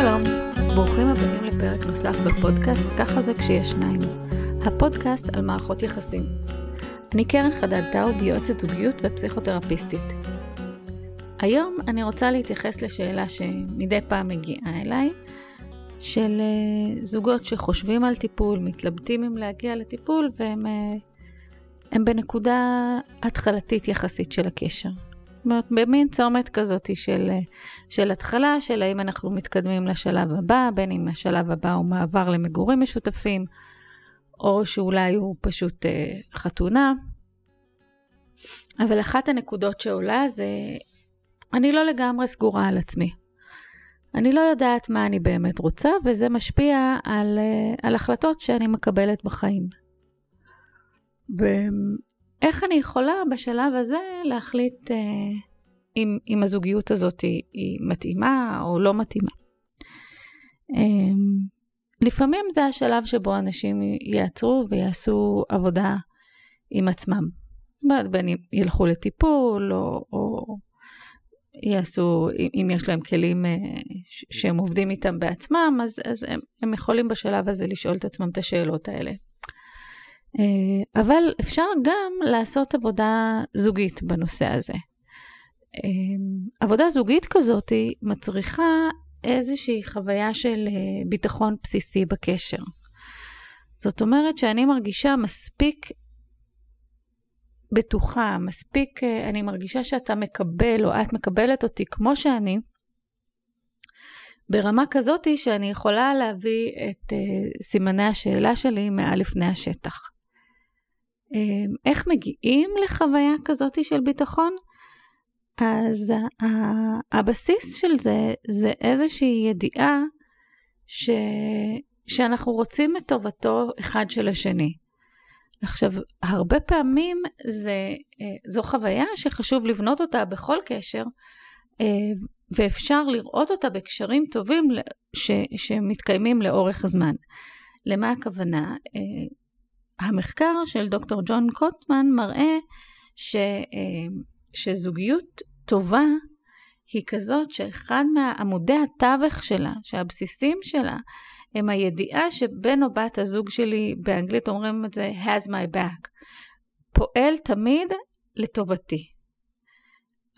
שלום, ברוכים הבאים לפרק נוסף בפודקאסט "ככה זה כשיש שניים", הפודקאסט על מערכות יחסים. אני קרן חדד טאוב, יועצת זוגיות ופסיכותרפיסטית. היום אני רוצה להתייחס לשאלה שמדי פעם מגיעה אליי, של אה, זוגות שחושבים על טיפול, מתלבטים אם להגיע לטיפול, והם אה, בנקודה התחלתית יחסית של הקשר. אומרת, במין צומת כזאת של, של התחלה, של האם אנחנו מתקדמים לשלב הבא, בין אם השלב הבא הוא מעבר למגורים משותפים, או שאולי הוא פשוט אה, חתונה. אבל אחת הנקודות שעולה זה, אני לא לגמרי סגורה על עצמי. אני לא יודעת מה אני באמת רוצה, וזה משפיע על, אה, על החלטות שאני מקבלת בחיים. איך אני יכולה בשלב הזה להחליט אה, אם, אם הזוגיות הזאת היא, היא מתאימה או לא מתאימה. אה, לפעמים זה השלב שבו אנשים יעצרו ויעשו עבודה עם עצמם. זאת אומרת, בין אם ילכו לטיפול או, או יעשו, אם יש להם כלים אה, שהם עובדים איתם בעצמם, אז, אז הם, הם יכולים בשלב הזה לשאול את עצמם את השאלות האלה. אה, אבל אפשר גם לעשות עבודה זוגית בנושא הזה. אה, עבודה זוגית כזאת מצריכה איזושהי חוויה של אה, ביטחון בסיסי בקשר. זאת אומרת שאני מרגישה מספיק בטוחה, מספיק, אני מרגישה שאתה מקבל או את מקבלת אותי כמו שאני, ברמה כזאת שאני יכולה להביא את סימני השאלה שלי מעל לפני השטח. אמ, איך מגיעים לחוויה כזאת של ביטחון? אז הבסיס של זה, זה איזושהי ידיעה ש... שאנחנו רוצים את טובתו אחד של השני. עכשיו, הרבה פעמים זה, אה, זו חוויה שחשוב לבנות אותה בכל קשר, אה, ואפשר לראות אותה בקשרים טובים ש, שמתקיימים לאורך זמן. למה הכוונה? המחקר של דוקטור ג'ון קוטמן מראה ש, אה, שזוגיות טובה היא כזאת שאחד מעמודי התווך שלה, שהבסיסים שלה, הם הידיעה שבן או בת הזוג שלי, באנגלית אומרים את זה has my back, פועל תמיד לטובתי.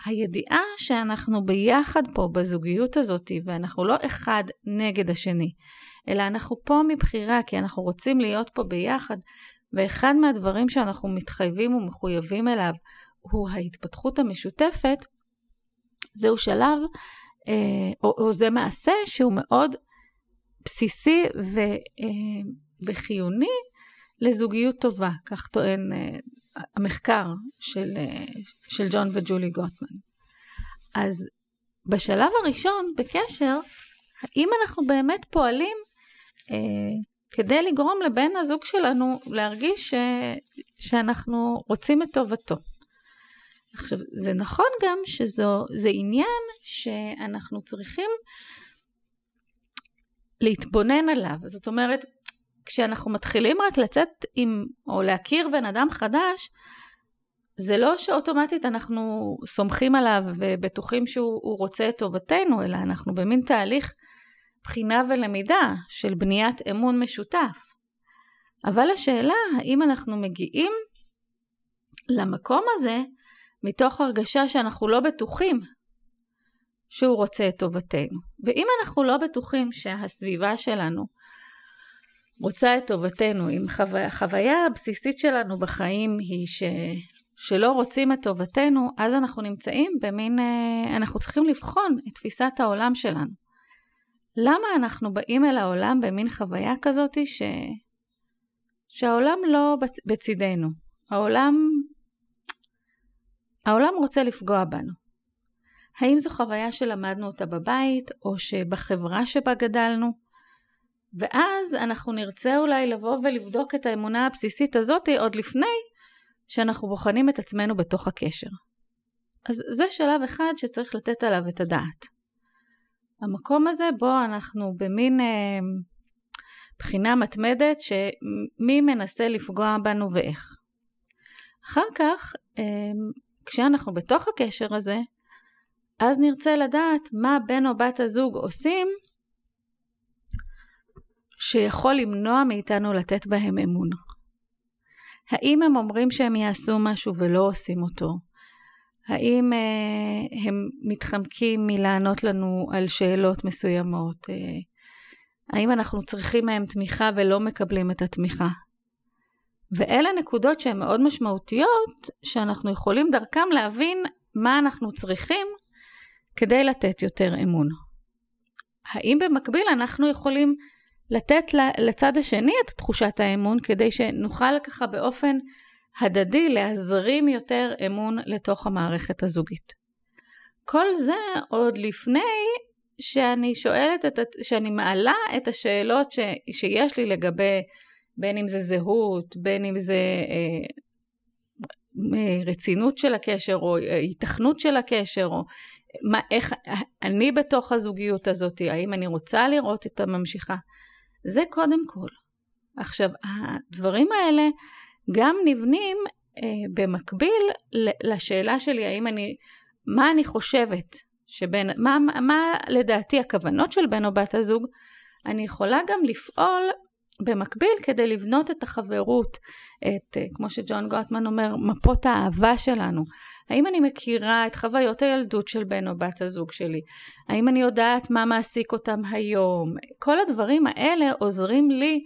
הידיעה שאנחנו ביחד פה בזוגיות הזאת, ואנחנו לא אחד נגד השני, אלא אנחנו פה מבחירה, כי אנחנו רוצים להיות פה ביחד, ואחד מהדברים שאנחנו מתחייבים ומחויבים אליו הוא ההתפתחות המשותפת, זהו שלב, אה, או, או זה מעשה שהוא מאוד בסיסי ו, אה, וחיוני לזוגיות טובה, כך טוען אה, המחקר של, של ג'ון וג'ולי גוטמן. אז בשלב הראשון בקשר, האם אנחנו באמת פועלים כדי לגרום לבן הזוג שלנו להרגיש ש... שאנחנו רוצים את טובתו. עכשיו, זה נכון גם שזה עניין שאנחנו צריכים להתבונן עליו. זאת אומרת, כשאנחנו מתחילים רק לצאת עם, או להכיר בן אדם חדש, זה לא שאוטומטית אנחנו סומכים עליו ובטוחים שהוא רוצה את טובתנו, אלא אנחנו במין תהליך בחינה ולמידה של בניית אמון משותף. אבל השאלה, האם אנחנו מגיעים למקום הזה מתוך הרגשה שאנחנו לא בטוחים שהוא רוצה את טובתנו. ואם אנחנו לא בטוחים שהסביבה שלנו רוצה את טובתנו, אם חו... החוויה הבסיסית שלנו בחיים היא ש... שלא רוצים את טובתנו, אז אנחנו נמצאים במין, אה, אנחנו צריכים לבחון את תפיסת העולם שלנו. למה אנחנו באים אל העולם במין חוויה כזאת ש... שהעולם לא בצ... בצידנו. העולם... העולם רוצה לפגוע בנו. האם זו חוויה שלמדנו אותה בבית, או שבחברה שבה גדלנו? ואז אנחנו נרצה אולי לבוא ולבדוק את האמונה הבסיסית הזאת עוד לפני שאנחנו בוחנים את עצמנו בתוך הקשר. אז זה שלב אחד שצריך לתת עליו את הדעת. המקום הזה בו אנחנו במין אה, בחינה מתמדת שמי מנסה לפגוע בנו ואיך. אחר כך, אה, כשאנחנו בתוך הקשר הזה, אז נרצה לדעת מה בן או בת הזוג עושים שיכול למנוע מאיתנו לתת בהם אמון. האם הם אומרים שהם יעשו משהו ולא עושים אותו? האם אה, הם מתחמקים מלענות לנו על שאלות מסוימות? אה, האם אנחנו צריכים מהם תמיכה ולא מקבלים את התמיכה? ואלה נקודות שהן מאוד משמעותיות, שאנחנו יכולים דרכם להבין מה אנחנו צריכים כדי לתת יותר אמון. האם במקביל אנחנו יכולים לתת לצד השני את תחושת האמון כדי שנוכל ככה באופן הדדי להזרים יותר אמון לתוך המערכת הזוגית. כל זה עוד לפני שאני שואלת, את, שאני מעלה את השאלות ש, שיש לי לגבי בין אם זה זהות, בין אם זה אה, אה רצינות של הקשר או היתכנות של הקשר או מה, איך אני בתוך הזוגיות הזאת, האם אני רוצה לראות את הממשיכה. זה קודם כל. עכשיו, הדברים האלה גם נבנים אה, במקביל לשאלה שלי, האם אני, מה אני חושבת שבין, מה, מה לדעתי הכוונות של בן או בת הזוג, אני יכולה גם לפעול במקביל כדי לבנות את החברות, את, אה, כמו שג'ון גוטמן אומר, מפות האהבה שלנו. האם אני מכירה את חוויות הילדות של בן או בת הזוג שלי? האם אני יודעת מה מעסיק אותם היום? כל הדברים האלה עוזרים לי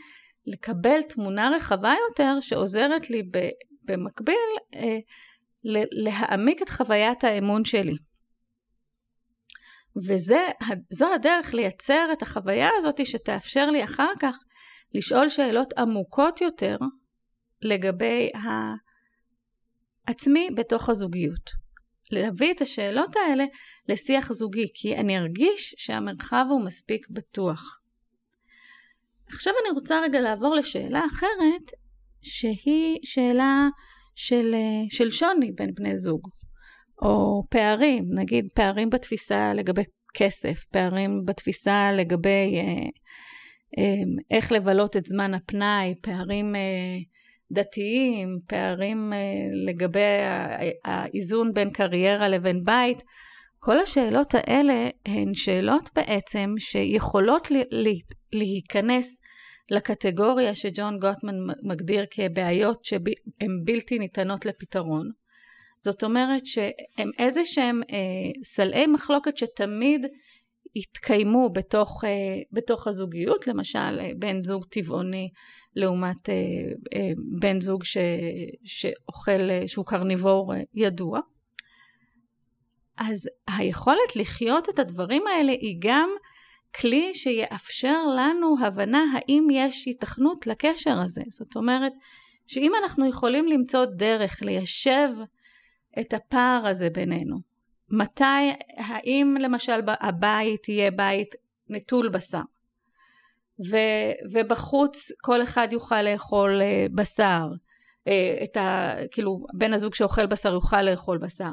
לקבל תמונה רחבה יותר שעוזרת לי במקביל אה, להעמיק את חוויית האמון שלי. וזו הדרך לייצר את החוויה הזאת שתאפשר לי אחר כך לשאול שאלות עמוקות יותר לגבי עצמי בתוך הזוגיות. להביא את השאלות האלה לשיח זוגי, כי אני ארגיש שהמרחב הוא מספיק בטוח. עכשיו אני רוצה רגע לעבור לשאלה אחרת, שהיא שאלה של, של שוני בין בני זוג, או פערים, נגיד פערים בתפיסה לגבי כסף, פערים בתפיסה לגבי אה, אה, איך לבלות את זמן הפנאי, פערים אה, דתיים, פערים אה, לגבי האיזון בין קריירה לבין בית, כל השאלות האלה הן שאלות בעצם שיכולות להיכנס לקטגוריה שג'ון גוטמן מגדיר כבעיות שהן בלתי ניתנות לפתרון. זאת אומרת שהם איזה שהם אה, סלעי מחלוקת שתמיד יתקיימו בתוך, אה, בתוך הזוגיות, למשל אה, בן זוג טבעוני לעומת אה, אה, בן זוג ש, שאוכל, אה, שהוא קרניבור אה, ידוע. אז היכולת לחיות את הדברים האלה היא גם כלי שיאפשר לנו הבנה האם יש היתכנות לקשר הזה. זאת אומרת, שאם אנחנו יכולים למצוא דרך ליישב את הפער הזה בינינו, מתי, האם למשל הבית יהיה בית נטול בשר, ו, ובחוץ כל אחד יוכל לאכול אה, בשר, אה, את ה... כאילו בן הזוג שאוכל בשר יוכל לאכול בשר,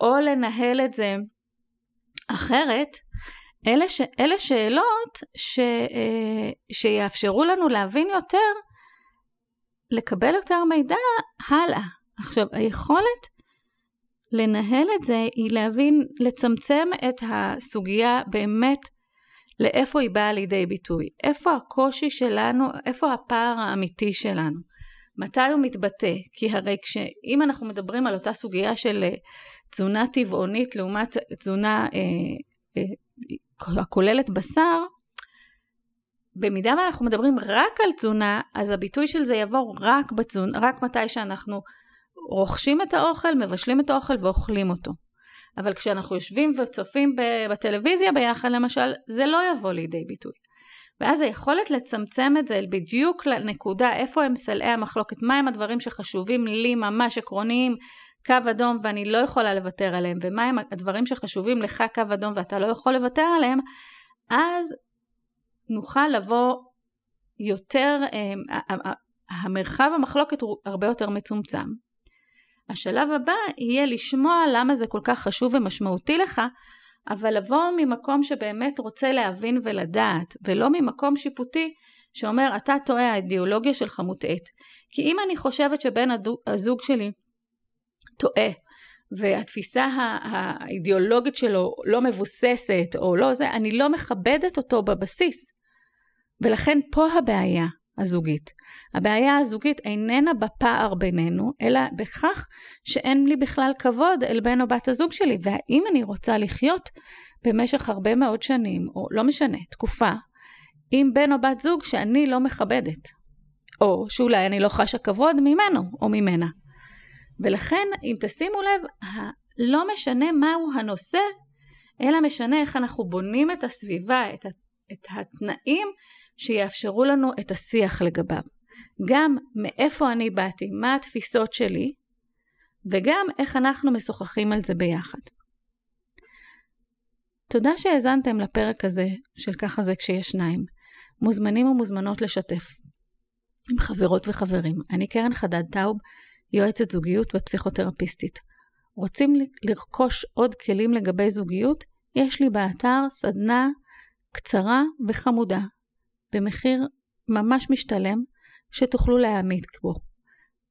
או לנהל את זה אחרת, אלה, ש, אלה שאלות ש, אה, שיאפשרו לנו להבין יותר, לקבל יותר מידע הלאה. עכשיו, היכולת לנהל את זה היא להבין, לצמצם את הסוגיה באמת לאיפה היא באה לידי ביטוי. איפה הקושי שלנו, איפה הפער האמיתי שלנו. מתי הוא מתבטא? כי הרי כשאם אנחנו מדברים על אותה סוגיה של אה, תזונה טבעונית לעומת תזונה אה, אה, הכוללת בשר, במידה ואנחנו מדברים רק על תזונה, אז הביטוי של זה יבוא רק בתזונה, רק מתי שאנחנו רוכשים את האוכל, מבשלים את האוכל ואוכלים אותו. אבל כשאנחנו יושבים וצופים בטלוויזיה ביחד למשל, זה לא יבוא לידי ביטוי. ואז היכולת לצמצם את זה בדיוק לנקודה איפה הם סלעי המחלוקת, מהם הדברים שחשובים לי ממש עקרוניים, קו אדום ואני לא יכולה לוותר עליהם, ומהם הדברים שחשובים לך קו אדום ואתה לא יכול לוותר עליהם, אז נוכל לבוא יותר, אה, המרחב המחלוקת הוא הרבה יותר מצומצם. השלב הבא יהיה לשמוע למה זה כל כך חשוב ומשמעותי לך, אבל לבוא ממקום שבאמת רוצה להבין ולדעת, ולא ממקום שיפוטי שאומר אתה טועה, האידיאולוגיה שלך מוטעית. כי אם אני חושבת שבן הזוג שלי טועה, והתפיסה האידיאולוגית שלו לא מבוססת או לא זה, אני לא מכבדת אותו בבסיס. ולכן פה הבעיה הזוגית. הבעיה הזוגית איננה בפער בינינו, אלא בכך שאין לי בכלל כבוד אל בן או בת הזוג שלי, והאם אני רוצה לחיות במשך הרבה מאוד שנים, או לא משנה, תקופה, עם בן או בת זוג שאני לא מכבדת, או שאולי אני לא חשה כבוד ממנו או ממנה. ולכן, אם תשימו לב, לא משנה מהו הנושא, אלא משנה איך אנחנו בונים את הסביבה, את, את התנאים שיאפשרו לנו את השיח לגביו. גם מאיפה אני באתי, מה התפיסות שלי, וגם איך אנחנו משוחחים על זה ביחד. תודה שהאזנתם לפרק הזה של ככה זה כשיש שניים. מוזמנים ומוזמנות לשתף עם חברות וחברים. אני קרן חדד טאוב, יועצת זוגיות ופסיכותרפיסטית. רוצים לרכוש עוד כלים לגבי זוגיות? יש לי באתר סדנה קצרה וחמודה, במחיר ממש משתלם, שתוכלו להעמיד בו.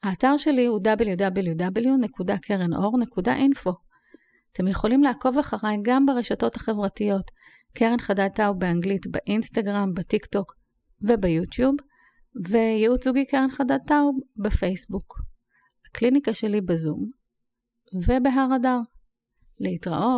האתר שלי הוא www.קרנאור.info. אתם יכולים לעקוב אחריי גם ברשתות החברתיות, קרן חדד טאו באנגלית באינסטגרם, בטיק טוק וביוטיוב, וייעוץ זוגי קרן חדד טאו בפייסבוק. הקליניקה שלי בזום ובהר אדר. להתראות.